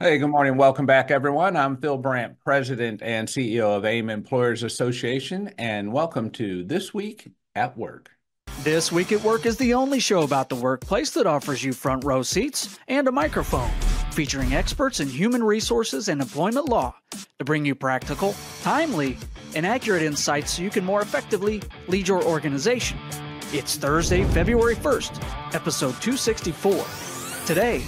Hey, good morning. Welcome back, everyone. I'm Phil Brandt, President and CEO of AAIM Employers Association, and welcome to This Week at Work. This Week at Work is the only show about the workplace that offers you front row seats and a microphone, featuring experts in human resources and employment law to bring you practical, timely, and accurate insights so you can more effectively lead your organization. It's Thursday, February 1st, episode 264. Today,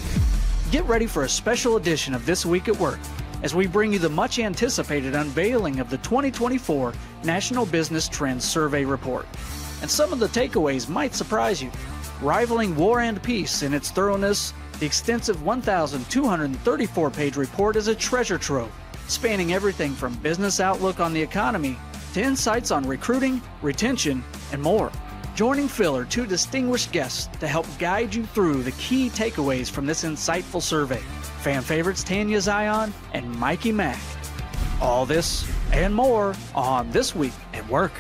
Get ready for a special edition of This Week at Work as we bring you the much anticipated unveiling of the 2024 National Business Trends Survey Report. And some of the takeaways might surprise you. Rivaling War and Peace in its thoroughness, the extensive 1,234 page report is a treasure trove, spanning everything from business outlook on the economy to insights on recruiting, retention, and more. Joining Phil are two distinguished guests to help guide you through the key takeaways from this insightful survey. Fan favorites Tanya Zion and Mikey Mack. All this and more on This Week at Work.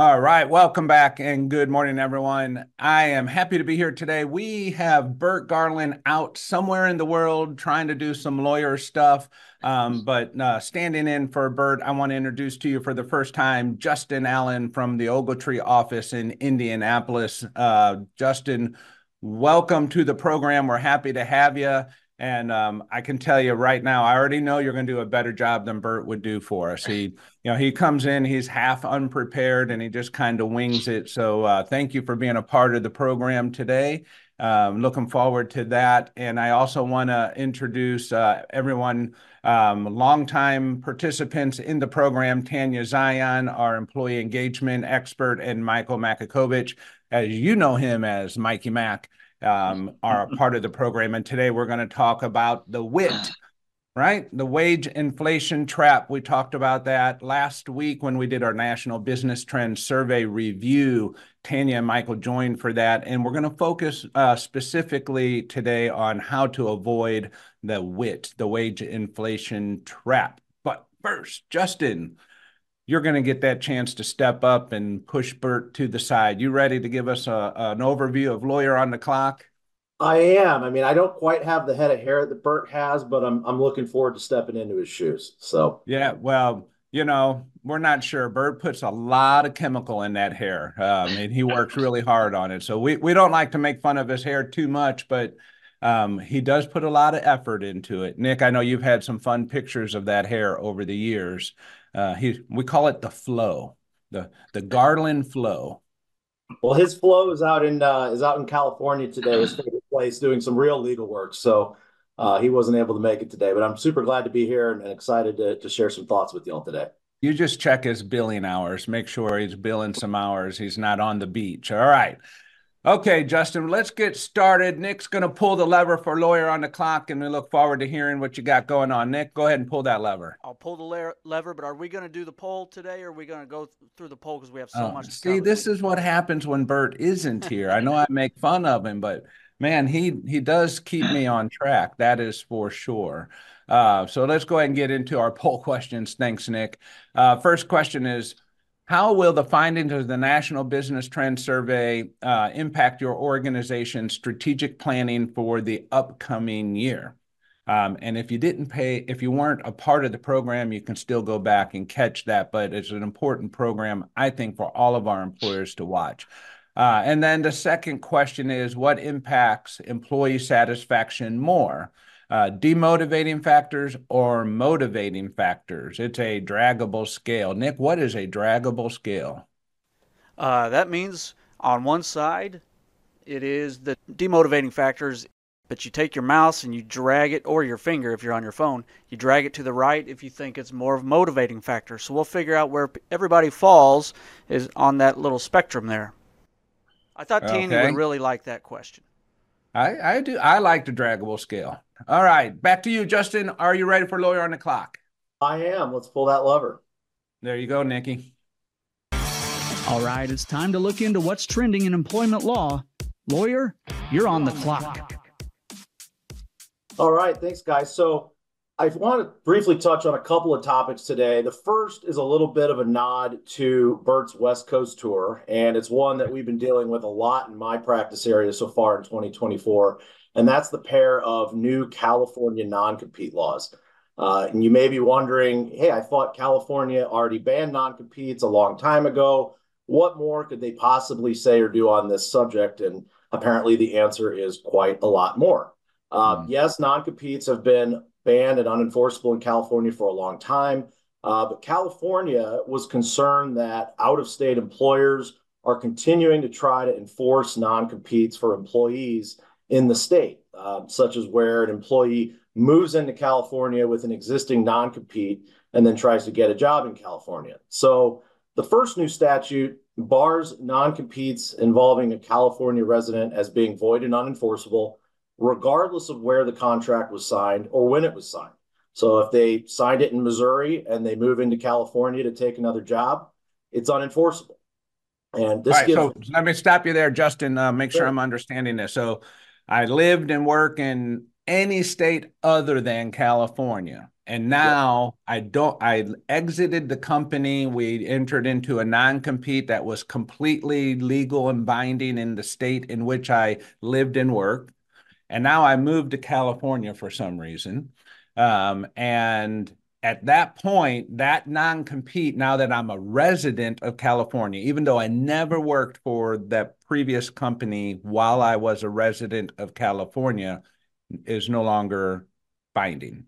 All right, welcome back and good morning, everyone. I am happy to be here today. We have Bert Garland out somewhere in the world trying to do some lawyer stuff. Um, but uh, standing in for Bert, I want to introduce to you for the first time Justin Allen from the Ogletree office in Indianapolis. Uh, Justin, welcome to the program. We're happy to have you. And um, I can tell you right now, I already know you're going to do a better job than Bert would do for us. He, you know, he comes in, he's half unprepared, and he just kind of wings it. So uh, thank you for being a part of the program today. Um, looking forward to that. And I also want to introduce uh, everyone, um, longtime participants in the program, Tanya Zion, our employee engagement expert, and Michael Maciekowich, as you know him as Mikey Mack um, are part of the program. And today we're going to talk about the WIT, right? The wage inflation trap. We talked about that last week when we did our National Business Trends Survey review. Tanya and Michael joined for that. And we're going to focus uh, specifically today on how to avoid the WIT, the wage inflation trap. But first, Justin, you're going to get that chance to step up and push Bert to the side. You ready to give us a, an overview of Lawyer on the Clock? I am. I mean, I don't quite have the head of hair that Bert has, but I'm I'm looking forward to stepping into his shoes. So yeah, well, you know, we're not sure. Bert puts a lot of chemical in that hair, um, and he works really hard on it. So we we don't like to make fun of his hair too much, but um, he does put a lot of effort into it. Nick, I know you've had some fun pictures of that hair over the years. Uh, he we call it the flow, the the Garland flow. Well, his flow is out in uh, is out in California today, his favorite place, doing some real legal work. So uh, he wasn't able to make it today, but I'm super glad to be here and, and excited to to share some thoughts with y'all today. You just check his billing hours. Make sure he's billing some hours. He's not on the beach. All right. Okay, Justin, let's get started. Nick's going to pull the lever for lawyer on the clock, and we look forward to hearing what you got going on. Nick, go ahead and pull that lever. I'll pull the le- lever, but are we going to do the poll today, or are we going to go th- through the poll because we have so oh, much? see, this is what happens when Bert isn't here. I know I make fun of him, but man, he he does keep me on track. That is for sure. Uh, so let's go ahead and get into our poll questions. Thanks, Nick. Uh, first question is how will the findings of the National Business Trend Survey uh, impact your organization's strategic planning for the upcoming year? Um, and if you didn't pay, if you weren't a part of the program, you can still go back and catch that. But it's an important program, I think, for all of our employers to watch. Uh, and then the second question is what impacts employee satisfaction more? Uh, demotivating factors or motivating factors. It's a draggable scale. Nick, what is a draggable scale? Uh, that means on one side, it is the demotivating factors, but you take your mouse and you drag it, or your finger if you're on your phone, you drag it to the right if you think it's more of a motivating factor. So we'll figure out where everybody falls is on that little spectrum there. I thought Tanya okay. would really like that question. I, I do. I like the draggable scale. All right, back to you, Justin. Are you ready for lawyer on the clock? I am. Let's pull that lever. There you go, Nikki. All right, it's time to look into what's trending in employment law. Lawyer, you're on the clock. All right, thanks, guys. So I want to briefly touch on a couple of topics today. The first is a little bit of a nod to Bert's West Coast tour, and it's one that we've been dealing with a lot in my practice area so far in 2024, and that's the pair of new California non-compete laws. Uh, and you may be wondering, hey, I thought California already banned non-competes a long time ago. What more could they possibly say or do on this subject? And apparently the answer is quite a lot more. Uh, mm. Yes, non-competes have been banned and unenforceable in California for a long time. Uh, but California was concerned that out of state employers are continuing to try to enforce non competes for employees in the state, uh, such as where an employee moves into California with an existing non compete and then tries to get a job in California. So the first new statute bars non competes involving a California resident as being void and unenforceable regardless of where the contract was signed or when it was signed. So if they signed it in Missouri and they move into California to take another job, it's unenforceable. And this gives- so let me stop you there, Justin. Uh, make sure I'm understanding this. So I lived and work in any state other than California. And now yeah. I don't, I exited the company. We entered into a non compete that was completely legal and binding in the state in which I lived and worked. And now I moved to California for some reason. Um, and at that point, that non compete, now that I'm a resident of California, even though I never worked for that previous company while I was a resident of California, is no longer binding.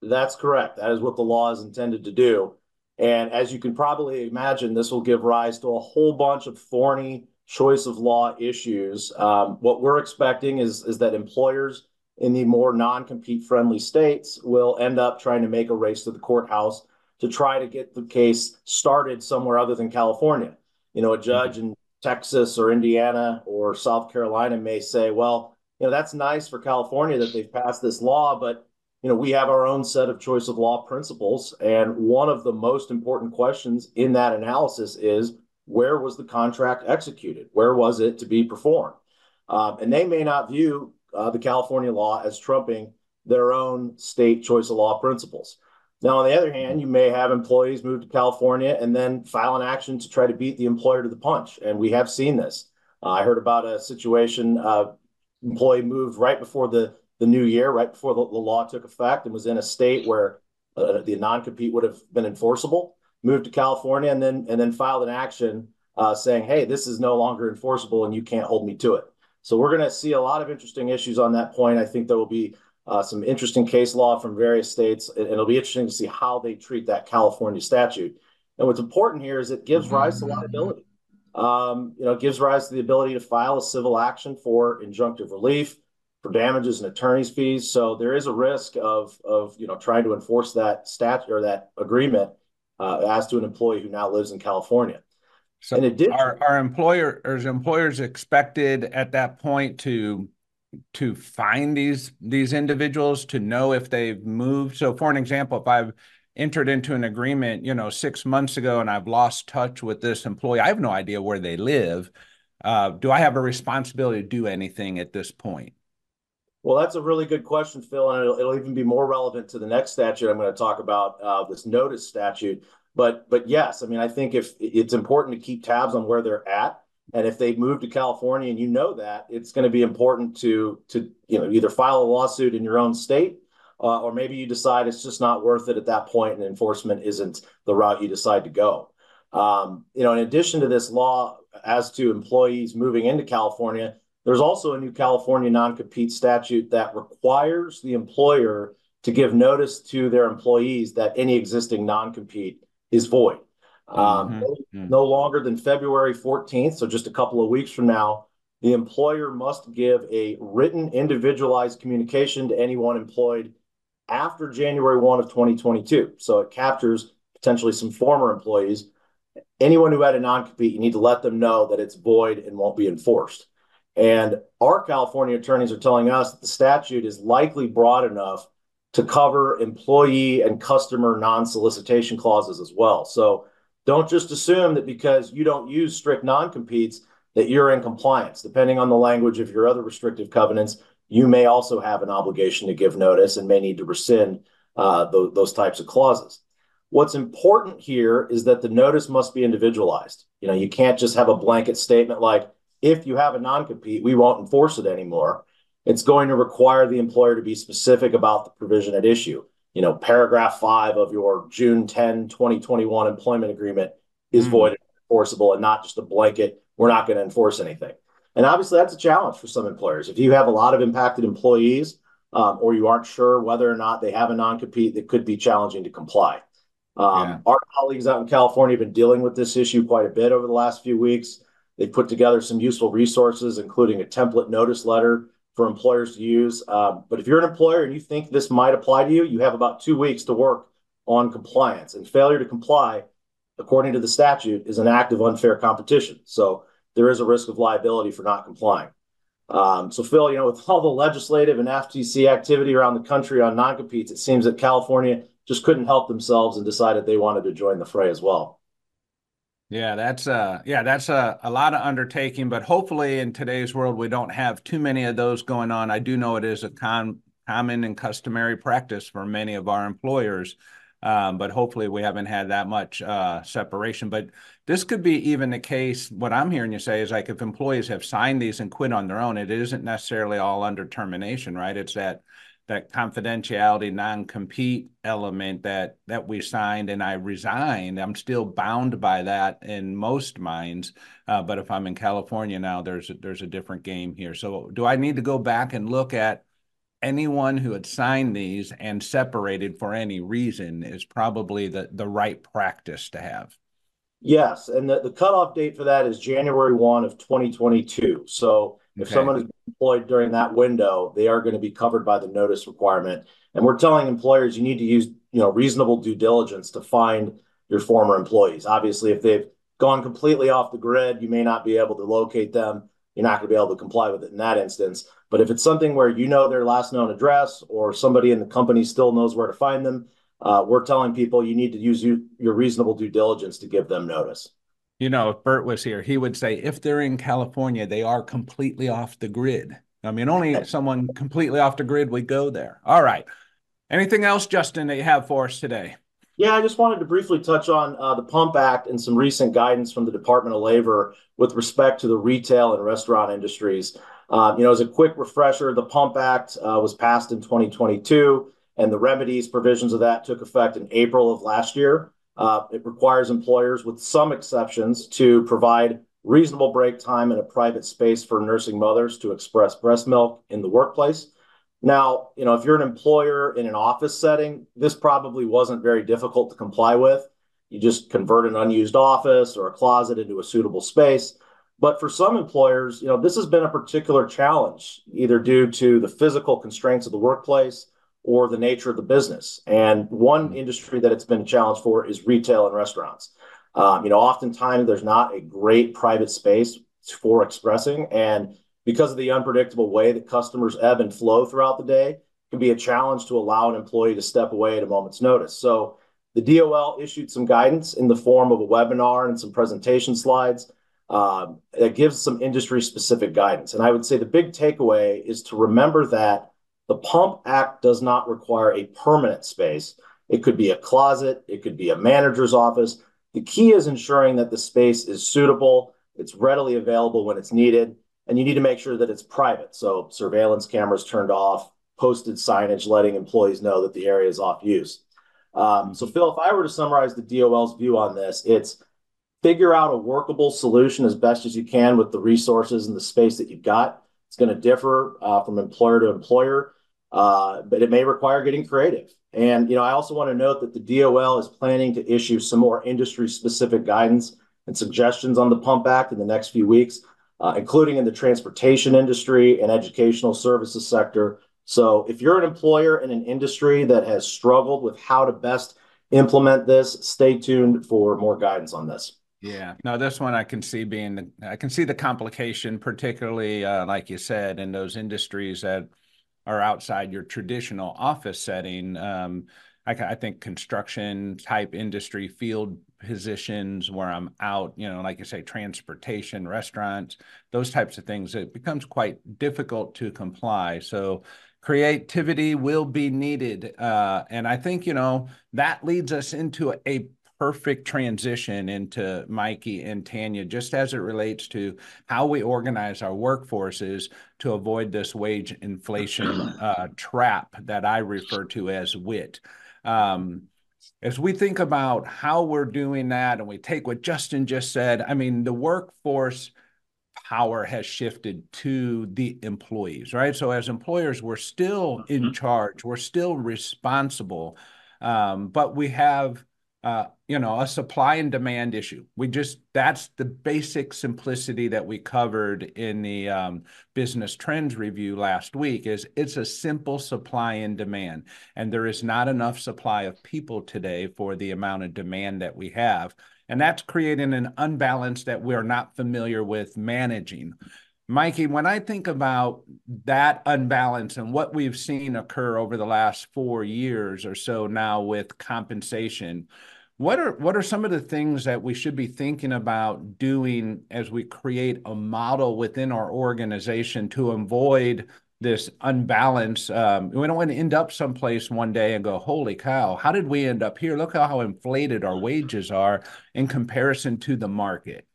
That's correct. That is what the law is intended to do. And as you can probably imagine, this will give rise to a whole bunch of thorny choice of law issues. Um, what we're expecting is, is that employers in the more non-compete friendly states will end up trying to make a race to the courthouse to try to get the case started somewhere other than California. You know, a judge in Texas or Indiana or South Carolina may say, well, you know, that's nice for California that they've passed this law, but you know, we have our own set of choice of law principles. And one of the most important questions in that analysis is where was the contract executed? Where was it to be performed? Um, and they may not view uh, the California law as trumping their own state choice of law principles. Now, on the other hand, you may have employees move to California and then file an action to try to beat the employer to the punch. And we have seen this. Uh, I heard about a situation, uh, employee moved right before the, the new year, right before the, the law took effect, and was in a state where uh, the non compete would have been enforceable moved to California, and then and then filed an action uh, saying, "Hey, this is no longer enforceable, and you can't hold me to it." So we're going to see a lot of interesting issues on that point. I think there will be uh, some interesting case law from various states, and it'll be interesting to see how they treat that California statute. And what's important here is it gives rise to liability. Um, you know, it gives rise to the ability to file a civil action for injunctive relief, for damages and attorney's fees. So there is a risk of of you know trying to enforce that statute or that agreement uh, as to an employee who now lives in California. So, addition, are, are employers employers expected at that point to to find these these individuals to know if they've moved? So, for an example, if I've entered into an agreement, you know, six months ago, and I've lost touch with this employee, I have no idea where they live. Uh, do I have a responsibility to do anything at this point? Well, that's a really good question, Phil, and it'll, it'll, even be more relevant to the next statute I'm going to talk about, uh, this notice statute. But but yes, I mean, I think if it's important to keep tabs on where they're at, and if they've moved to California and you know that, it's going to be important to to you know either file a lawsuit in your own state, uh, or maybe you decide it's just not worth it at that point, and enforcement isn't the route you decide to go. Um, you know, in addition to this law as to employees moving into California there's also a new California non-compete statute that requires the employer to give notice to their employees that any existing non-compete is void. Um, mm-hmm. No longer than February 14th, so just a couple of weeks from now, the employer must give a written individualized communication to anyone employed after January 1 of 2022. So it captures potentially some former employees. Anyone who had a non-compete, you need to let them know that it's void and won't be enforced. And our California attorneys are telling us that the statute is likely broad enough to cover employee and customer non solicitation clauses as well. So don't just assume that because you don't use strict non competes that you're in compliance. Depending on the language of your other restrictive covenants, you may also have an obligation to give notice and may need to rescind uh, th- those types of clauses. What's important here is that the notice must be individualized. You know, you can't just have a blanket statement like, if you have a non compete, we won't enforce it anymore. It's going to require the employer to be specific about the provision at issue. You know, paragraph five of your June 10, 2021 employment agreement is mm. void and enforceable and not just a blanket, we're not going to enforce anything. And obviously, that's a challenge for some employers. If you have a lot of impacted employees, um, or you aren't sure whether or not they have a non compete, that could be challenging to comply. Um, yeah. Our colleagues out in California have been dealing with this issue quite a bit over the last few weeks. They've put together some useful resources, including a template notice letter for employers to use. Um, but if you're an employer and you think this might apply to you, you have about two weeks to work on compliance. And failure to comply, according to the statute, is an act of unfair competition. So there is a risk of liability for not complying. Um, so, Phil, you know, with all the legislative and FTC activity around the country on non-competes, it seems that California just couldn't help themselves and decided they wanted to join the fray as well. Yeah, that's uh yeah, that's a, a lot of undertaking, but hopefully in today's world we don't have too many of those going on. I do know it is a con- common and customary practice for many of our employers. Um, but hopefully we haven't had that much uh, separation. But this could be even the case. What I'm hearing you say is like if employees have signed these and quit on their own, it isn't necessarily all under termination, right? It's that that confidentiality non-compete element that that we signed and I resigned, I'm still bound by that in most minds. Uh, but if I'm in California now, there's a, there's a different game here. So do I need to go back and look at anyone who had signed these and separated for any reason is probably the the right practice to have? Yes, and the, the cutoff date for that is January 1 of 2022. So if okay. someone is employed during that window, they are going to be covered by the notice requirement. And we're telling employers you need to use, you know, reasonable due diligence to find your former employees. Obviously, if they've gone completely off the grid, you may not be able to locate them. You're not going to be able to comply with it in that instance. But if it's something where you know their last known address or somebody in the company still knows where to find them, uh, we're telling people you need to use you, your reasonable due diligence to give them notice you know, if Bert was here, he would say if they're in California, they are completely off the grid. I mean, only someone completely off the grid would go there. All right. Anything else, Justin, that you have for us today? Yeah, I just wanted to briefly touch on uh, the Pump Act and some recent guidance from the Department of Labor with respect to the retail and restaurant industries. Uh, you know, as a quick refresher, the Pump Act uh, was passed in 2022, and the remedies provisions of that took effect in April of last year. Uh, it requires employers, with some exceptions, to provide reasonable break time in a private space for nursing mothers to express breast milk in the workplace. Now, you know, if you're an employer in an office setting, this probably wasn't very difficult to comply with. You just convert an unused office or a closet into a suitable space. But for some employers, you know, this has been a particular challenge, either due to the physical constraints of the workplace or the nature of the business. And one mm-hmm. industry that it's been a challenge for is retail and restaurants. Um, you know, oftentimes there's not a great private space for expressing, and because of the unpredictable way that customers ebb and flow throughout the day, it can be a challenge to allow an employee to step away at a moment's notice. So the DOL issued some guidance in the form of a webinar and some presentation slides um, that gives some industry specific guidance. And I would say the big takeaway is to remember that the Pump Act does not require a permanent space. It could be a closet, it could be a manager's office. The key is ensuring that the space is suitable, it's readily available when it's needed, and you need to make sure that it's private. So, surveillance cameras turned off, posted signage letting employees know that the area is off use. Um, so, Phil, if I were to summarize the DOL's view on this, it's figure out a workable solution as best as you can with the resources and the space that you've got. It's going to differ uh, from employer to employer uh, but it may require getting creative. And you know, I also want to note that the DOL is planning to issue some more industry-specific guidance and suggestions on the Pump Act in the next few weeks, uh, including in the transportation industry and educational services sector. So, if you're an employer in an industry that has struggled with how to best implement this, stay tuned for more guidance on this. Yeah, no, this one I can see being the, I can see the complication, particularly uh, like you said, in those industries that are outside your traditional office setting. Um, I, I, think construction type industry field positions where I'm out, you know, like you say, transportation, restaurants, those types of things, it becomes quite difficult to comply. So creativity will be needed. Uh, and I think, you know, that leads us into a perfect transition into Mikey and Tanya, just as it relates to how we organize our workforces to avoid this wage inflation uh, trap that I refer to as WIT. Um, as we think about how we're doing that and we take what Justin just said, I mean, the workforce power has shifted to the employees, right? So as employers, we're still in mm-hmm. charge, we're still responsible, um, but we have uh, you know, a supply and demand issue. We just that's the basic simplicity that we covered in the um, business trends review last week. Is it's a simple supply and demand, and there is not enough supply of people today for the amount of demand that we have, and that's creating an unbalance that we're not familiar with managing. Mikey, when I think about that unbalance and what we've seen occur over the last four years or so now with compensation, what are what are some of the things that we should be thinking about doing as we create a model within our organization to avoid this unbalance? Um, we don't want to end up someplace one day and go, "Holy cow! How did we end up here? Look how inflated our wages are in comparison to the market."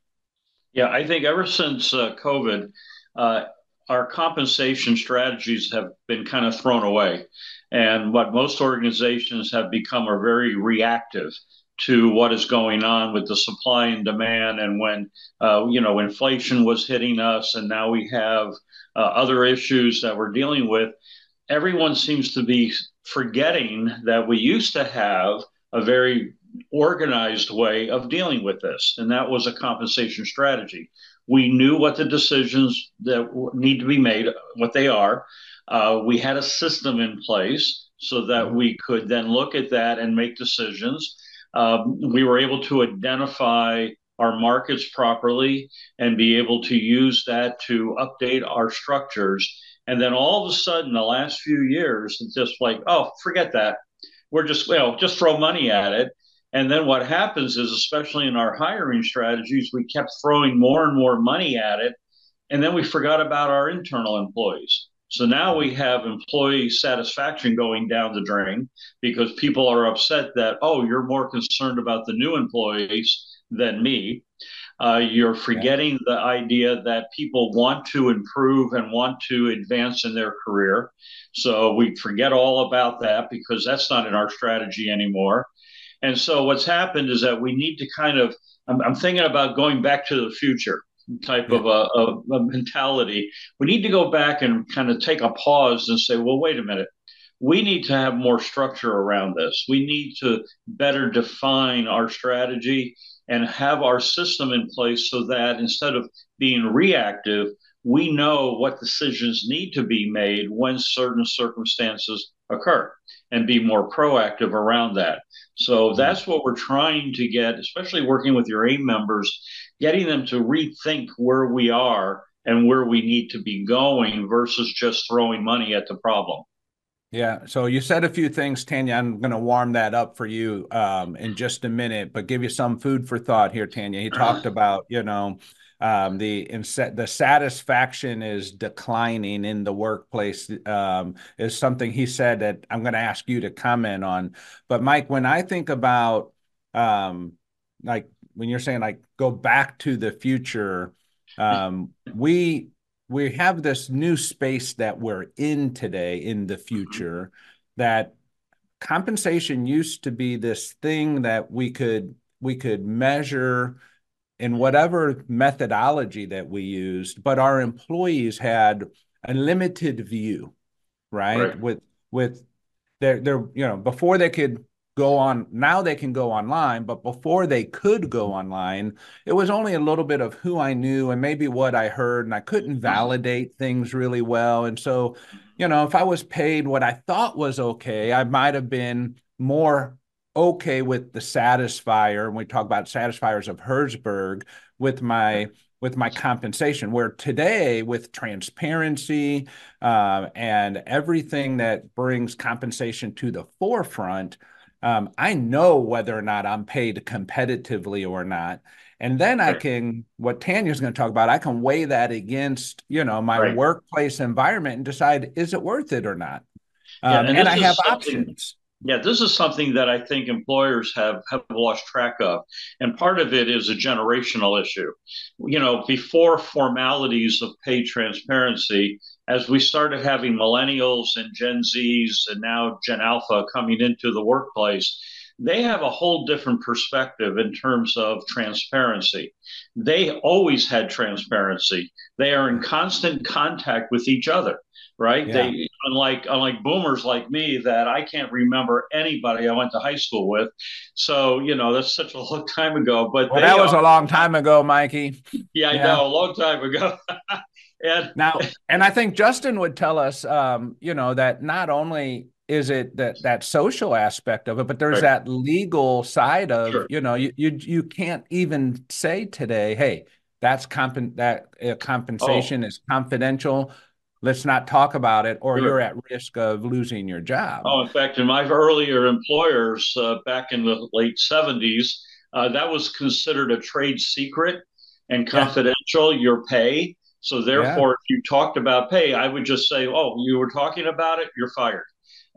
Yeah, I think ever since uh, COVID, uh, our compensation strategies have been kind of thrown away. And what most organizations have become are very reactive to what is going on with the supply and demand and when uh, you know inflation was hitting us and now we have uh, other issues that we're dealing with everyone seems to be forgetting that we used to have a very organized way of dealing with this and that was a compensation strategy we knew what the decisions that need to be made what they are uh, we had a system in place so that we could then look at that and make decisions um, we were able to identify our markets properly and be able to use that to update our structures. And then all of a sudden, the last few years, it's just like, oh, forget that. We're just, you know, just throw money at it. And then what happens is, especially in our hiring strategies, we kept throwing more and more money at it. And then we forgot about our internal employees. So now we have employee satisfaction going down the drain because people are upset that, oh, you're more concerned about the new employees than me. Uh, you're forgetting the idea that people want to improve and want to advance in their career. So we forget all about that because that's not in our strategy anymore. And so what's happened is that we need to kind of, I'm, I'm thinking about going back to the future type yeah. of a, a, a mentality. We need to go back and kind of take a pause and say, well, wait a minute. We need to have more structure around this. We need to better define our strategy and have our system in place so that instead of being reactive, we know what decisions need to be made when certain circumstances occur and be more proactive around that. So mm-hmm. that's what we're trying to get, especially working with your AAIM members, getting them to rethink where we are and where we need to be going versus just throwing money at the problem. Yeah. So you said a few things, Tanya. I'm going to warm that up for you um, in just a minute, but give you some food for thought here, Tanya. He talked about, you know, um, the the satisfaction is declining in the workplace um, is something he said that I'm going to ask you to comment on. But Mike, when I think about um, like when you're saying like go back to the future, um, we we have this new space that we're in today in the future that compensation used to be this thing that we could we could measure in whatever methodology that we used, but our employees had a limited view, right? right. With with their their you know before they could go on now they can go online but before they could go online it was only a little bit of who i knew and maybe what i heard and i couldn't mm-hmm. validate things really well and so you know if i was paid what i thought was okay i might have been more okay with the satisfier and we talk about satisfiers of herzberg with my with my compensation where today with transparency uh, and everything that brings compensation to the forefront um, I know whether or not I'm paid competitively or not. And then right. I can, what Tanya's going to talk about, I can weigh that against, you know, my right. workplace environment and decide, is it worth it or not? Um, yeah, and, and I have options. Yeah, this is something that I think employers have, have lost track of. And part of it is a generational issue. You know, before formalities of pay transparency, as we started having millennials and Gen Zs and now Gen Alpha coming into the workplace, they have a whole different perspective in terms of transparency. They always had transparency. They are in constant contact with each other, right? Yeah. They unlike unlike boomers like me that I can't remember anybody I went to high school with. So, you know, that's such a long time ago, but well, that was are, a long time ago, Mikey. Yeah, I yeah. know, a long time ago. and now and I think Justin would tell us um, you know, that not only is it that that social aspect of it but there's right. that legal side of sure. you know you, you you can't even say today hey that's comp that uh, compensation oh. is confidential let's not talk about it or sure. you're at risk of losing your job oh in fact in my earlier employers uh, back in the late 70s uh, that was considered a trade secret and confidential yeah. your pay so therefore yeah. if you talked about pay i would just say oh you were talking about it you're fired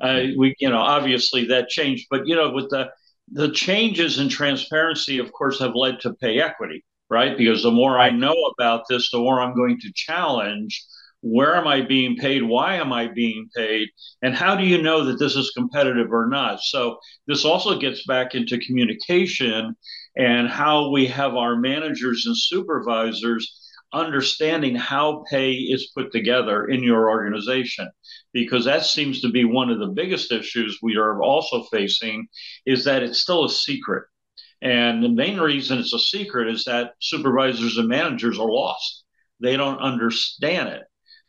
uh, we, you know, obviously that changed, but you know, with the the changes in transparency, of course, have led to pay equity, right? Because the more I know about this, the more I'm going to challenge where am I being paid? Why am I being paid? And how do you know that this is competitive or not? So, this also gets back into communication and how we have our managers and supervisors understanding how pay is put together in your organization because that seems to be one of the biggest issues we are also facing is that it's still a secret. And the main reason it's a secret is that supervisors and managers are lost. They don't understand it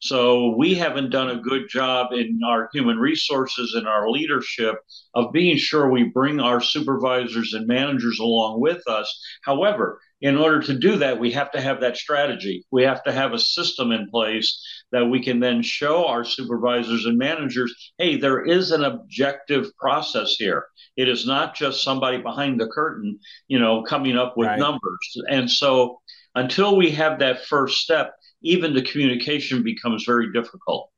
so we haven't done a good job in our human resources and our leadership of being sure we bring our supervisors and managers along with us. However, in order to do that, we have to have that strategy. We have to have a system in place that we can then show our supervisors and managers hey, there is an objective process here. It is not just somebody behind the curtain, you know, coming up with right. numbers. And so until we have that first step, even the communication becomes very difficult.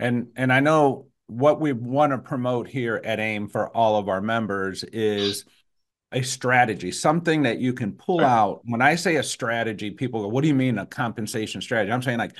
And and I know what we want to promote here at AAIM for all of our members is a strategy, something that you can pull out. When I say a strategy, people go, What do you mean a compensation strategy? I'm saying, like,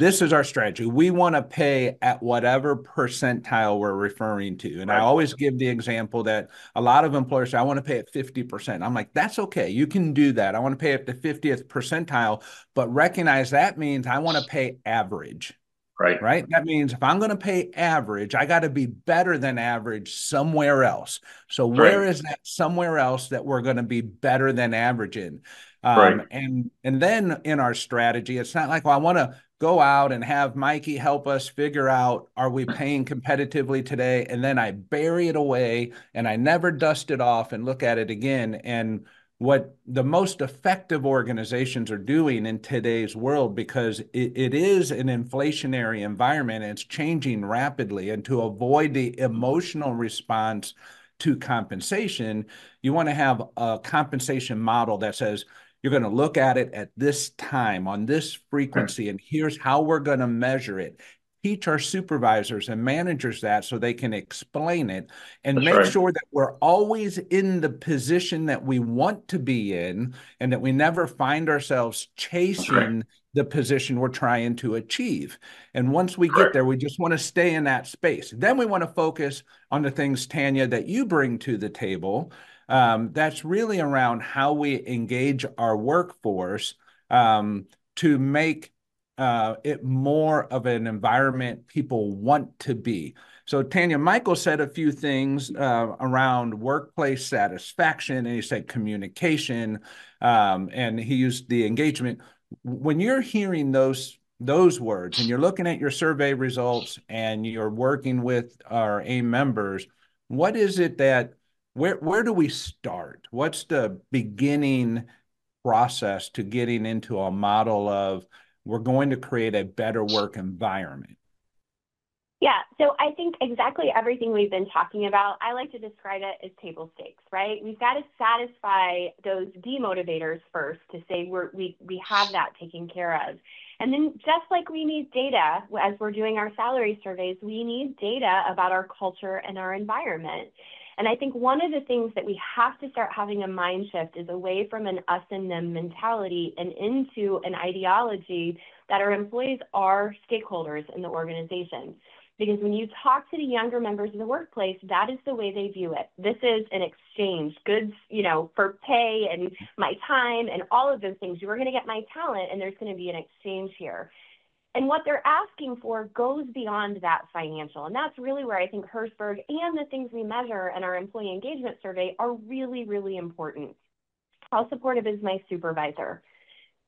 this is our strategy. We want to pay at whatever percentile we're referring to. And I always give the example that a lot of employers say, I want to pay at 50%. I'm like, That's okay. You can do that. I want to pay at the 50th percentile, but recognize that means I want to pay average. Right. Right. That means if I'm going to pay average, I got to be better than average somewhere else. So where right. is that somewhere else that we're going to be better than average in? Um, right. And and then in our strategy, it's not like well, I want to go out and have Mikey help us figure out are we paying competitively today, and then I bury it away and I never dust it off and look at it again and what the most effective organizations are doing in today's world because it, it is an inflationary environment and it's changing rapidly and to avoid the emotional response to compensation you want to have a compensation model that says you're going to look at it at this time on this frequency and here's how we're going to measure it teach our supervisors and managers that so they can explain it and That's make right. sure that we're always in the position that we want to be in and that we never find ourselves chasing right. the position we're trying to achieve. And once we get there, we just want to stay in that space. Then we want to focus on the things, Tanya, that you bring to the table. Um, that's really around how we engage our workforce um, to make uh, it more of an environment people want to be. So Tanya, Michael said a few things uh, around workplace satisfaction, and he said communication, um, and he used the engagement. When you're hearing those those words, and you're looking at your survey results, and you're working with our AAIM members, what is it that where where do we start? What's the beginning process to getting into a model of we're going to create a better work environment. Yeah, so I think exactly everything we've been talking about, I like to describe it as table stakes, right? We've got to satisfy those demotivators first to say we're, we, we have that taken care of. And then just like we need data as we're doing our salary surveys, we need data about our culture and our environment. And I think one of the things that we have to start having a mind shift is away from an us and them mentality and into an ideology that our employees are stakeholders in the organization. Because when you talk to the younger members of the workplace, that is the way they view it. This is an exchange, goods, you know, for pay and my time and all of those things. You are going to get my talent, and there's going to be an exchange here. And what they're asking for goes beyond that financial. And that's really where I think Herzberg and the things we measure in our employee engagement survey are really, really important. How supportive is my supervisor?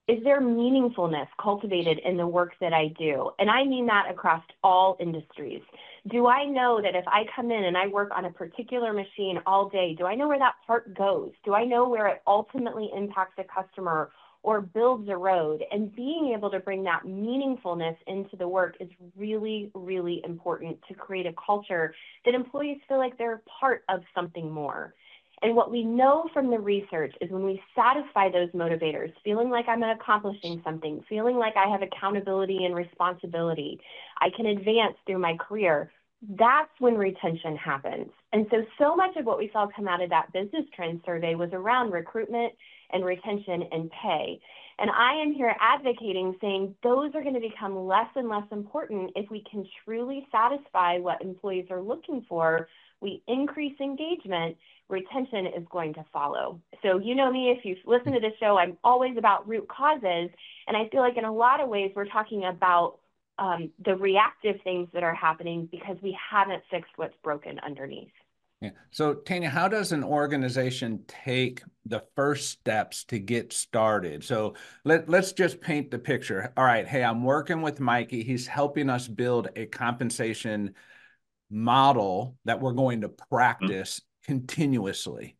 is there meaningfulness cultivated in the work that I do? And I mean that across all industries. Do I know that if I come in and I work on a particular machine all day, do I know where that part goes? Do I know where it ultimately impacts a customer or builds a road? And being able to bring that meaningfulness into the work is really, really important to create a culture that employees feel like they're part of something more. And what we know from the research is when we satisfy those motivators, feeling like I'm accomplishing something, feeling like I have accountability and responsibility, I can advance through my career, that's when retention happens. And so, so much of what we saw come out of that business trend survey was around recruitment and retention and pay. And I am here advocating saying those are going to become less and less important if we can truly satisfy what employees are looking for. We increase engagement retention is going to follow. So, you know me, if you've listened to this show, I'm always about root causes. And I feel like in a lot of ways, we're talking about um, the reactive things that are happening because we haven't fixed what's broken underneath. Yeah. So, Tanya, how does an organization take the first steps to get started? So, let, let's just paint the picture. All right. Hey, I'm working with Mikey. He's helping us build a compensation model that we're going to mm-hmm. practice continuously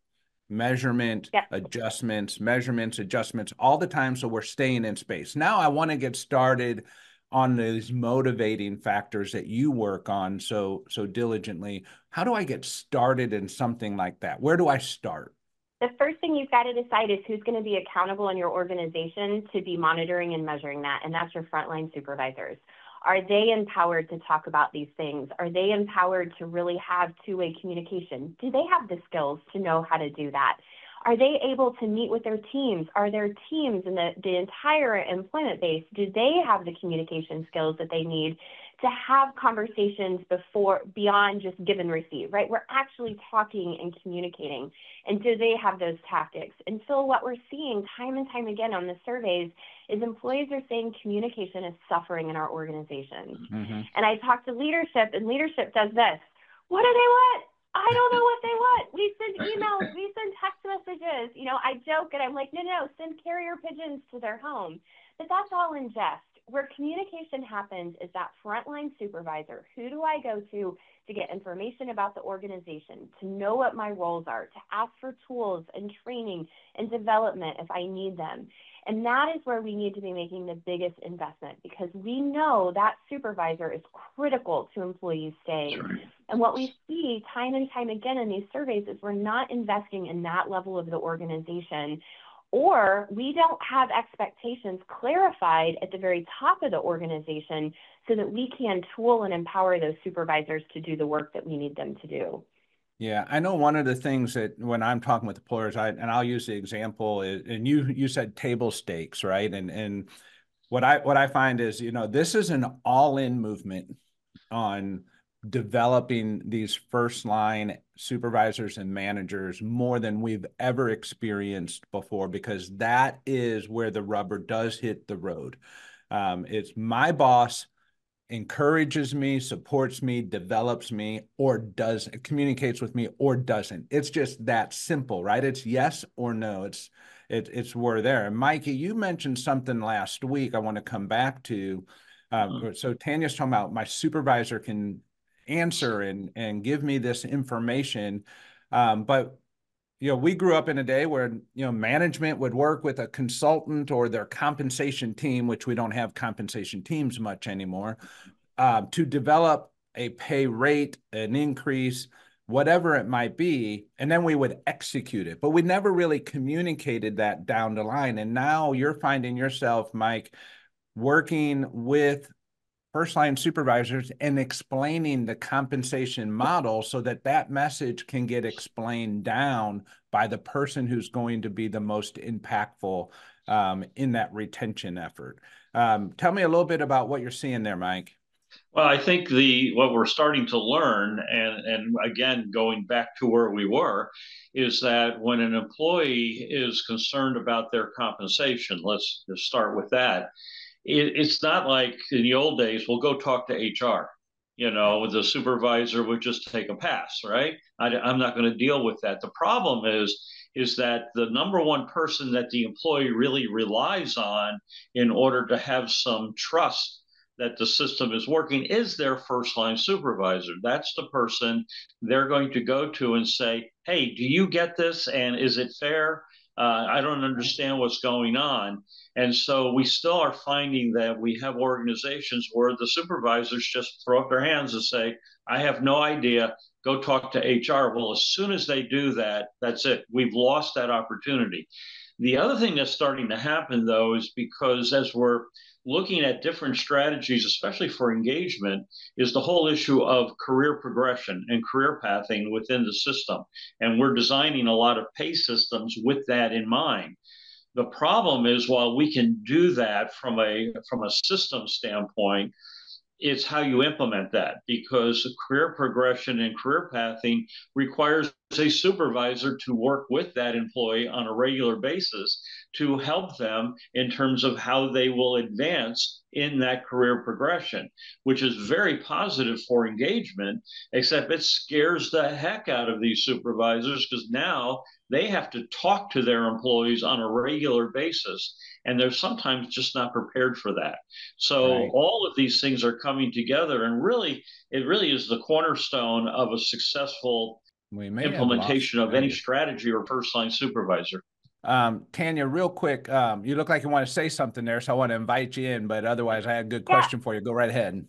measurement yeah. adjustments measurements adjustments all the time so we're staying in space now i want to get started on these motivating factors that you work on so so diligently how do i get started in something like that where do i start the first thing you've got to decide is who's going to be accountable in your organization to be monitoring and measuring that and that's your frontline supervisors are they empowered to talk about these things? Are they empowered to really have two way communication? Do they have the skills to know how to do that? Are they able to meet with their teams? Are their teams and the, the entire employment base, do they have the communication skills that they need to have conversations before beyond just give and receive, right? We're actually talking and communicating. And do they have those tactics? And so what we're seeing time and time again on the surveys is employees are saying communication is suffering in our organizations. Mm-hmm. And I talk to leadership and leadership does this. What do they want? I don't know what they want. We send emails, we send text messages. You know, I joke and I'm like, no, no, send carrier pigeons to their home. But that's all in jest where communication happens is that frontline supervisor. Who do I go to to get information about the organization, to know what my roles are, to ask for tools and training and development if I need them? And that is where we need to be making the biggest investment because we know that supervisor is critical to employees staying. Sure. And what we see time and time again in these surveys is we're not investing in that level of the organization or we don't have expectations clarified at the very top of the organization so that we can tool and empower those supervisors to do the work that we need them to do. Yeah, I know one of the things that when I'm talking with employers, I and I'll use the example is, and you you said table stakes, right? And and what I what I find is, you know, this is an all-in movement on developing these first line supervisors and managers more than we've ever experienced before because that is where the rubber does hit the road. Um, it's my boss encourages me, supports me, develops me, or does communicates with me or doesn't. It's just that simple, right? It's yes or no. It's it, it's we're there. And Mikey, you mentioned something last week. I want to come back to. Um, mm-hmm. So Tanya's talking about my supervisor can answer and and give me this information um, but you know we grew up in a day where you know management would work with a consultant or their compensation team which we don't have compensation teams much anymore uh, to develop a pay rate, an increase, whatever it might be, and then we would execute it. But we never really communicated that down the line. And now you're finding yourself, Mike, working with first line supervisors and explaining the compensation model so that that message can get explained down by the person who's going to be the most impactful um, in that retention effort. Um, tell me a little bit about what you're seeing there, Mike. Well, I think the what we're starting to learn, and and again going back to where we were, is that when an employee is concerned about their compensation, let's just start with that. It, it's not like in the old days, we'll go talk to HR. You know, the supervisor would just take a pass, right? I, I'm not going to deal with that. The problem is is that the number one person that the employee really relies on in order to have some trust that the system is working is their first line supervisor. That's the person they're going to go to and say, Hey, do you get this? And is it fair? Uh, I don't understand what's going on. And so we still are finding that we have organizations where the supervisors just throw up their hands and say, I have no idea. Go talk to HR. Well, as soon as they do that, that's it. We've lost that opportunity. The other thing that's starting to happen, though, is because as we're looking at different strategies, especially for engagement, is the whole issue of career progression and career pathing within the system. And we're designing a lot of pay systems with that in mind. The problem is while we can do that from a from a system standpoint, it's how you implement that because career progression and career pathing requires a supervisor to work with that employee on a regular basis to help them in terms of how they will advance in that career progression, which is very positive for engagement, except it scares the heck out of these supervisors because now they have to talk to their employees on a regular basis and they're sometimes just not prepared for that so right. all of these things are coming together and really it really is the cornerstone of a successful implementation of any strategy or first line supervisor um, Tanya, real quick, um, you look like you want to say something there, so I want to invite you in. But otherwise, I had a good question for you. Go right ahead.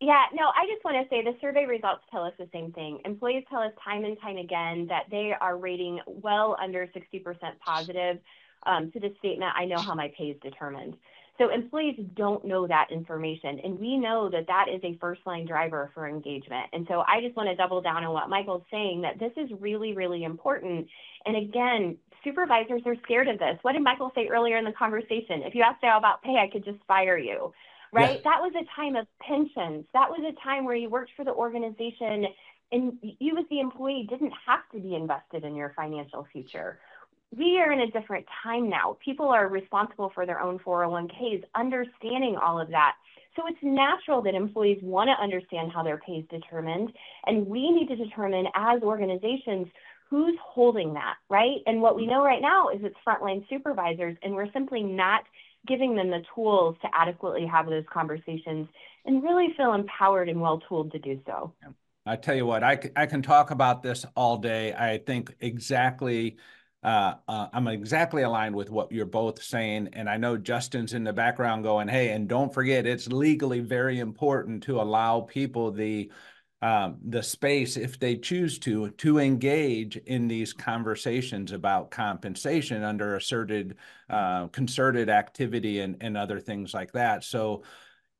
Yeah, no, I just want to say the survey results tell us the same thing. Employees tell us time and time again that they are rating well under 60% positive um, to the statement, I know how my pay is determined. So employees don't know that information, and we know that that is a first line driver for engagement. And so I just want to double down on what Michael's saying that this is really, really important. And again, supervisors are scared of this. What did Michael say earlier in the conversation? If you asked Al about pay, I could just fire you, right? Yeah. That was a time of pensions. That was a time where you worked for the organization and you as the employee didn't have to be invested in your financial future we are in a different time now. People are responsible for their own 401ks, understanding all of that. So it's natural that employees want to understand how their pay is determined. And we need to determine as organizations who's holding that, right? And what we know right now is it's frontline supervisors, and we're simply not giving them the tools to adequately have those conversations and really feel empowered and well tooled to do so. I tell you what, I, I can talk about this all day. I think exactly uh, uh, I'm exactly aligned with what you're both saying. And I know Justin's in the background going, hey, and don't forget, it's legally very important to allow people the um, the space, if they choose to, to engage in these conversations about compensation under asserted, uh, concerted activity and, and other things like that. So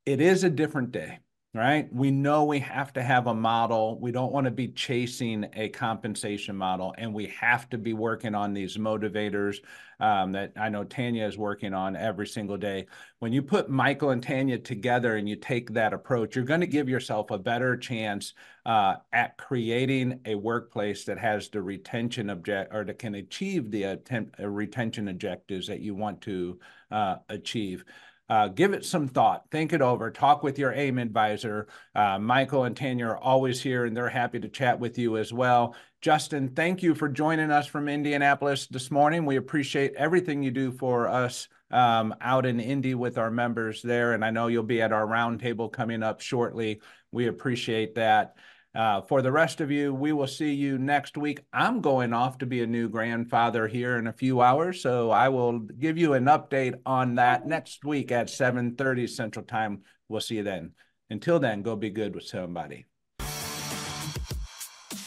it is a different day right? We know we have to have a model. We don't want to be chasing a compensation model, and we have to be working on these motivators um, that I know Tanya is working on every single day. When you put Michael and Tanya together and you take that approach, you're going to give yourself a better chance uh, at creating a workplace that has the retention object or that can achieve the attempt, uh, retention objectives that you want to uh, achieve. Uh, give it some thought, think it over, talk with your AAIM advisor. Uh, Michael and Tanya are always here and they're happy to chat with you as well. Justin, thank you for joining us from Indianapolis this morning. We appreciate everything you do for us um, out in Indy with our members there. And I know you'll be at our roundtable coming up shortly. We appreciate that. Uh, for the rest of you, we will see you next week. I'm going off to be a new grandfather here in a few hours, so I will give you an update on that next week at 7:30 Central Time. We'll see you then. Until then, go be good with somebody.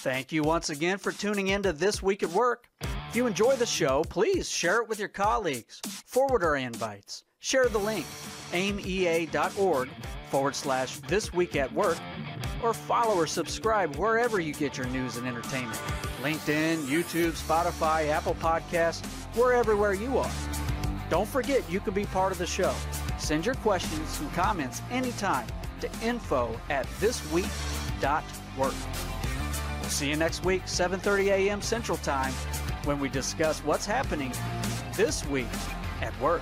Thank you once again for tuning in to This Week at Work. If you enjoy the show, please share it with your colleagues, forward our invites, share the link, aaimea.org forward slash This Week at Work, or follow or subscribe wherever you get your news and entertainment. LinkedIn, YouTube, Spotify, Apple Podcasts, we're everywhere you are. Don't forget you can be part of the show. Send your questions and comments anytime to info at thisweek.work. We'll see you next week, 7.30 a.m. Central Time, when we discuss what's happening this week at work.